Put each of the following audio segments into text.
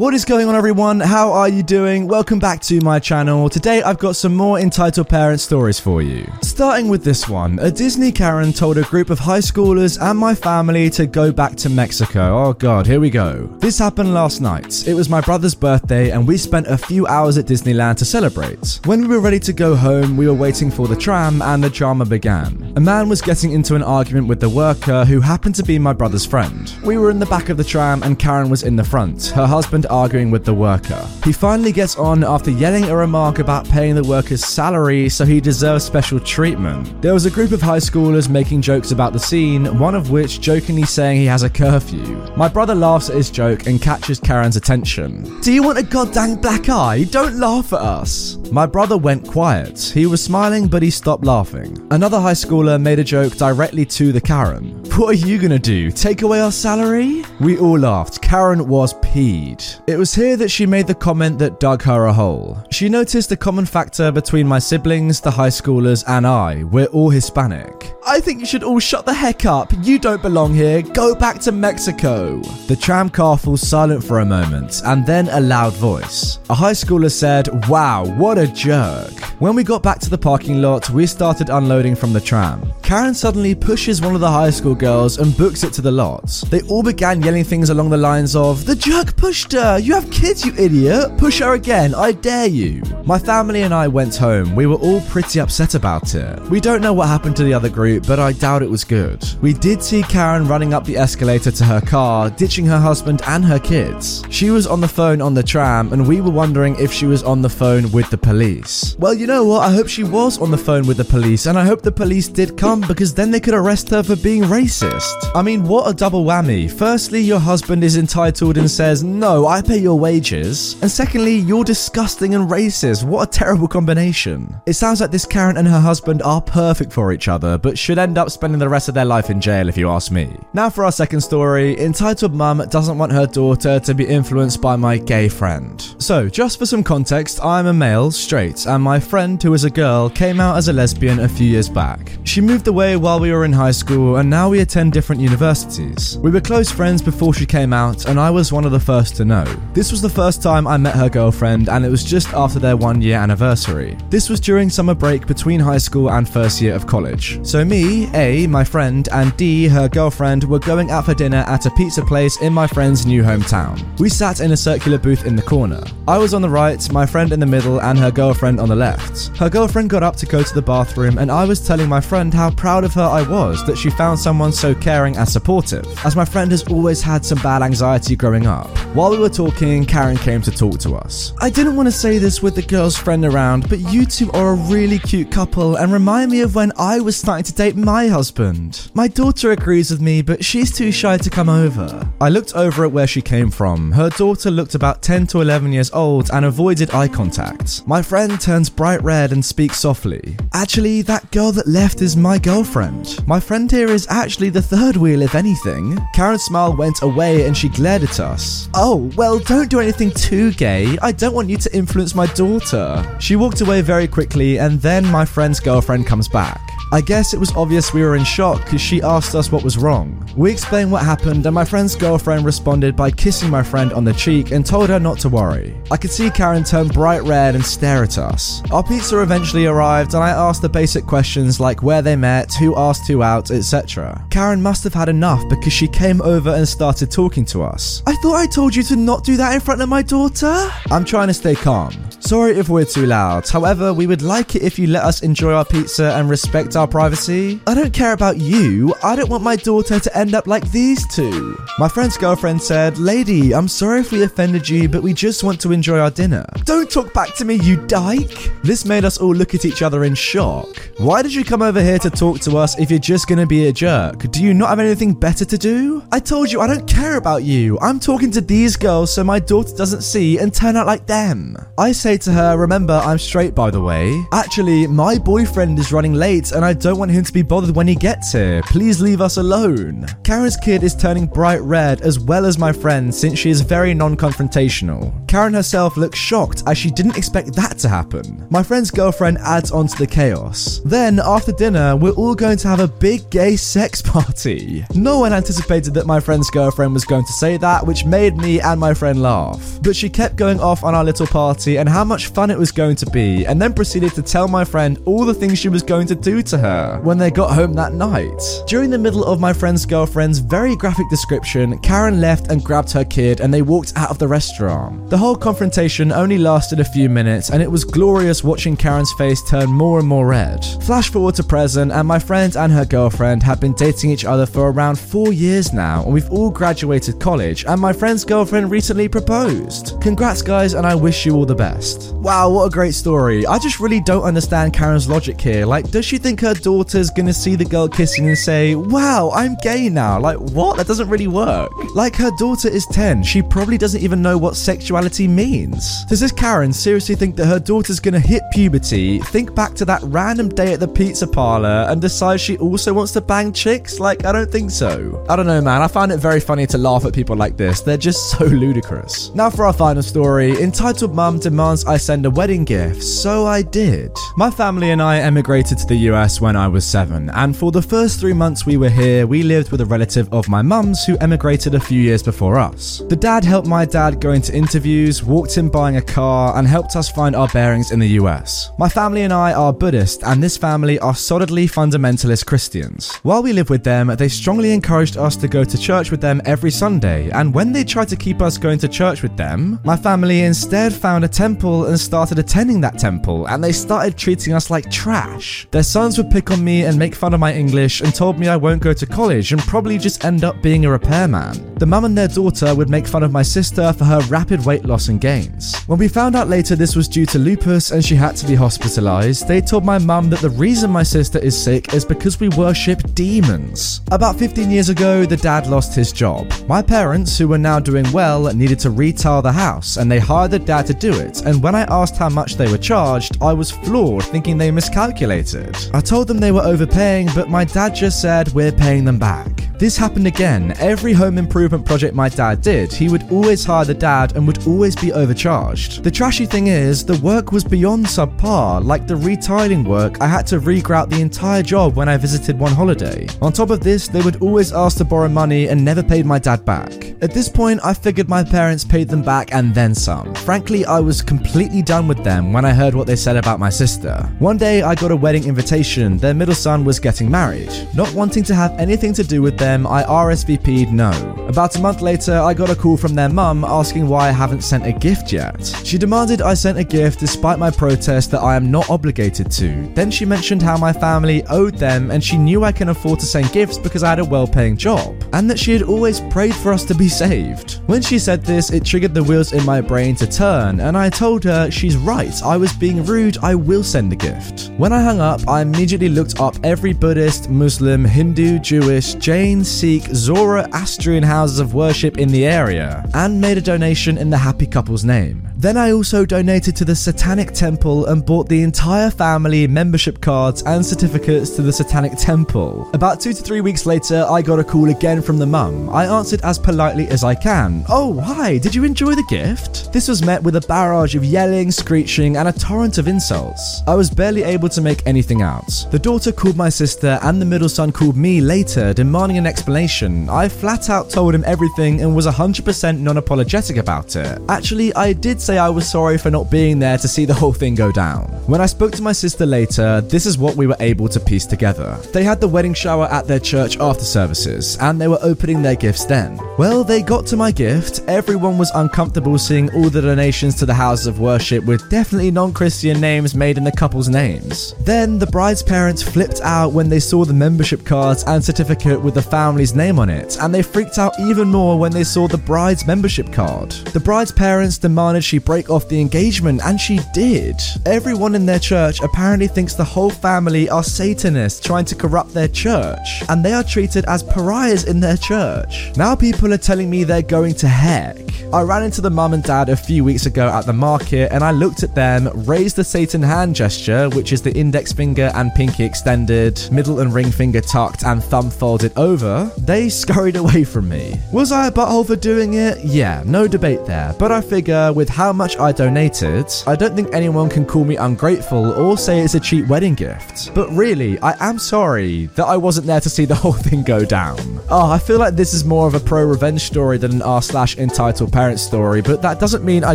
What is going on, everyone? How are you doing? Welcome back to my channel. Today, I've got some more entitled parent stories for you. Starting with this one, a Disney Karen told a group of high schoolers and my family to go back to Mexico. Oh god, here we go. This happened last night. It was my brother's birthday, and we spent a few hours at Disneyland to celebrate. When we were ready to go home, we were waiting for the tram, and the drama began. A man was getting into an argument with the worker who happened to be my brother's friend. We were in the back of the tram, and Karen was in the front. Her husband arguing with the worker. He finally gets on after yelling a remark about paying the worker's salary so he deserves special treatment. There was a group of high schoolers making jokes about the scene, one of which jokingly saying he has a curfew. My brother laughs at his joke and catches Karen's attention. Do you want a goddamn black eye? Don't laugh at us. My brother went quiet. He was smiling, but he stopped laughing. Another high schooler made a joke directly to the Karen. What are you gonna do? Take away our salary? We all laughed. Karen was peed. It was here that she made the comment that dug her a hole. She noticed a common factor between my siblings, the high schoolers, and I. We're all Hispanic. I think you should all shut the heck up. You don't belong here. Go back to Mexico. The tram car falls silent for a moment, and then a loud voice. A high schooler said, Wow, what a jerk. When we got back to the parking lot, we started unloading from the tram. Karen suddenly pushes one of the high school girls and books it to the lot. They all began yelling things along the lines of, The jerk pushed her! You have kids, you idiot! Push her again, I dare you! My family and I went home. We were all pretty upset about it. We don't know what happened to the other group, but I doubt it was good. We did see Karen running up the escalator to her car, ditching her husband and her kids. She was on the phone on the tram, and we were wondering if she was on the phone with the police. Well, you know what? I hope she was on the phone with the police, and I hope the police did come because then they could arrest her for being racist. I mean, what a double whammy. Firstly, your husband is entitled and says, No, I pay your wages. And secondly, you're disgusting and racist. What a terrible combination. It sounds like this Karen and her husband are perfect for each other, but should end up spending the rest of their life in jail if you ask me. Now for our second story entitled Mum Doesn't Want Her Daughter to Be Influenced by My Gay Friend. So, just for some context, I'm a male, straight, and my friend, who is a girl, came out as a lesbian a few years back. She moved away while we were in high school, and now we attend different universities. We were close friends before she came out, and I was one of the first to know. This was the first time I met her girlfriend, and it was just after their one year anniversary. This was during summer break between high school and first year of college. So, me, A, my friend, and D, her girlfriend, were going out for dinner at a pizza place in my friend's new hometown. We sat in a circular booth in the corner. I was on the right, my friend in the middle, and her girlfriend on the left. Her girlfriend got up to go to the bathroom, and I was telling my friend how proud of her I was that she found someone so caring and supportive, as my friend has always had some bad anxiety growing up. While we were talking, Karen came to talk to us. I didn't want to say this with the girl's friend around, but you two are a really cute couple and remind me of when I was starting to date my husband. My daughter agrees with me, but she's too shy to come over. I looked over at where she came from. Her daughter looked about 10 to 11 years old and avoided eye contact. My friend turns bright red and speaks softly. Actually, that girl that left is my girlfriend. My friend here is actually the third wheel, if anything. Karen's smile went away and she glared at us. Oh, well, don't do anything too gay. I don't want you to influence my daughter. She walked away very quickly, and then my friend's girlfriend comes back. I guess it was obvious we were in shock because she asked us what was wrong. We explained what happened, and my friend's girlfriend responded by kissing my friend on the cheek and told her not to worry. I could see Karen turn bright red and stare at us. Our pizza eventually arrived, and I asked the basic questions like where they met, who asked who out, etc. Karen must have had enough because she came over and started talking to us. I thought I told you to not do that in front of my daughter? I'm trying to stay calm. Sorry if we're too loud. However, we would like it if you let us enjoy our pizza and respect our privacy. I don't care about you. I don't want my daughter to end up like these two. My friend's girlfriend said, Lady, I'm sorry if we offended you, but we just want to enjoy our dinner. Don't talk back to me, you dyke. This made us all look at each other in shock. Why did you come over here to talk to us if you're just gonna be a jerk? Do you not have anything better to do? I told you I don't care about you. I'm talking to these girls so my daughter doesn't see and turn out like them. I say to her, remember, I'm straight by the way. Actually, my boyfriend is running late and I don't want him to be bothered when he gets here. Please leave us alone. Karen's kid is turning bright red as well as my friend since she is very non confrontational. Karen herself looks shocked as she didn't expect that to happen. My friend's girlfriend adds on to the chaos. Then, after dinner, we're all going to have a big gay sex party. No one anticipated that my friend's girlfriend was going to say that, which made me and my friend laugh. But she kept going off on our little party and how much fun it was going to be, and then proceeded to tell my friend all the things she was going to do to her when they got home that night. During the middle of my friend's girlfriend's very graphic description, Karen left and grabbed her kid and they walked out of the restaurant. The whole confrontation only lasted a few minutes and it was glorious watching Karen's face turn more and more red. Flash forward to present, and my friend and her girlfriend have been dating each other for around four years now, and we've all graduated college, and my friend's girlfriend recently proposed. Congrats, guys, and I wish you all the best. Wow, what a great story. I just really don't understand Karen's logic here. Like, does she think her daughter's gonna see the girl kissing and say, Wow, I'm gay now? Like, what? That doesn't really work. Like, her daughter is 10. She probably doesn't even know what sexuality means. Does this Karen seriously think that her daughter's gonna hit puberty, think back to that random day at the pizza parlor, and decide she also wants to bang chicks? Like, I don't think so. I don't know, man. I find it very funny to laugh at people like this. They're just so ludicrous. Now, for our final story entitled Mum Demands I Send a Wedding Gift. So I did. My family and I emigrated to the US when I was seven, and for the first three months we were here, we lived with a relative of my mum's who emigrated a few years before us. The dad helped my dad go into interviews, walked him buying a car, and helped us find our bearings in the US. My family and I are Buddhist, and this family are solidly fundamentalist Christians. While we lived with them, they strongly encouraged us to go to church with them every Sunday, and when they tried to keep us going to church with them, my family instead found a temple and started attending that temple, and they started treating us like trash. Their sons would pick on me and make fun of my English and told me I won't go to college and probably just end up being a repairman. The mum and their daughter would make fun of my sister for her rapid weight loss and gains. When we found out later this was due to lupus and she had to be hospitalized, they told my mum that the reason my sister is sick is because we worship demons. About 15 years ago, the dad lost his job. My parents, who were now doing well, needed to retile the house and they hired the dad to do it. And when I asked how much they were charged, I was floored thinking they miscalculated. I told them they were overpaying, but my dad just said, We're paying them back. This happened again. Every home improvement project my dad did, he would always hire the dad and would always be overcharged. The trashy thing is, the work was beyond subpar. Like the retiling work, I had to regrout the entire job when I visited one holiday. On top of this, they would always ask to borrow money and never paid my dad back. At this point, I figured my parents paid them back and then some. Frankly, I was completely done with them when I heard what they said about my sister. One day, I got a wedding invitation. Their middle son was getting married. Not wanting to have anything to do with them, I RSVP'd no. About a month later, I got a call from their mum asking why I haven't sent a gift yet. She demanded I sent a gift despite my protest that I am not obligated to. Then she mentioned how my family owed them and she knew I can afford to send gifts because I had a well paying job, and that she had always prayed for us to be saved. When she said this, it triggered the wheels in my brain to turn, and I told her she's right, I was being rude, I will send a gift. When I hung up, I immediately looked up every Buddhist, Muslim, Hindu, Jewish, Jain, Sikh, Zoroastrian houses of worship in the area, and made a donation in the happy couple's name. Then I also donated to the Satanic Temple and bought the entire family membership cards and certificates to the Satanic Temple. About two to three weeks later, I got a call again from the mum. I answered as politely as I can. Oh, hi, did you enjoy the gift? This was met with a barrage of yelling, screeching, and a torrent of insults. I was barely able to make anything out. The daughter called my sister, and the middle son called me later, demanding an explanation. I flat out told him everything and was 100% non apologetic about it. Actually, I did say I was sorry for not being there to see the whole thing go down. When I spoke to my sister later, this is what we were able to piece together. They had the wedding shower at their church after services, and they were opening their gifts then. Well, they got to my gift everyone was uncomfortable seeing all the donations to the houses of worship with definitely non Christian names made in the couple's names. Then the bride's parents flipped out when they saw the membership cards and certificate with the family's name on it, and they freaked out even more when they saw the bride's membership card. The bride's parents demanded she break off the engagement, and she did. Everyone in their church apparently thinks the whole family are Satanists trying to corrupt their church, and they are treated as pariahs in their church. Now people are telling me they're going to heck. I ran into the mum and dad a few weeks ago at the market and I looked at them, raised the Satan hand gesture, which is the index finger and pinky extended, middle and ring finger tucked, and thumb folded over. They scurried away from me. Was I a butthole for doing it? Yeah, no debate there. But I figure with how much I donated, I don't think anyone can call me ungrateful or say it's a cheap wedding gift. But really, I am sorry that I wasn't there to see the whole thing go down. Oh, I feel like this is more of a pro revenge story than an r slash entitled parent story, but that doesn't mean I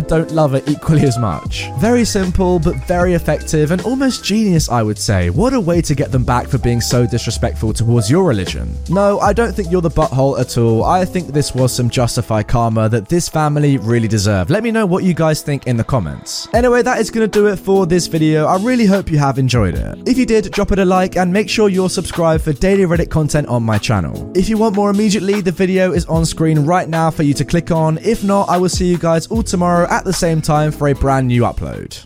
don't love it equally as much. Very simple, but very effective and almost genius, I would say. What a way to get them back for being so disrespectful towards your religion. I don't think you're the butthole at all. I think this was some justified karma that this family really deserved. Let me know what you guys think in the comments. Anyway, that is going to do it for this video. I really hope you have enjoyed it. If you did, drop it a like and make sure you're subscribed for daily Reddit content on my channel. If you want more immediately, the video is on screen right now for you to click on. If not, I will see you guys all tomorrow at the same time for a brand new upload.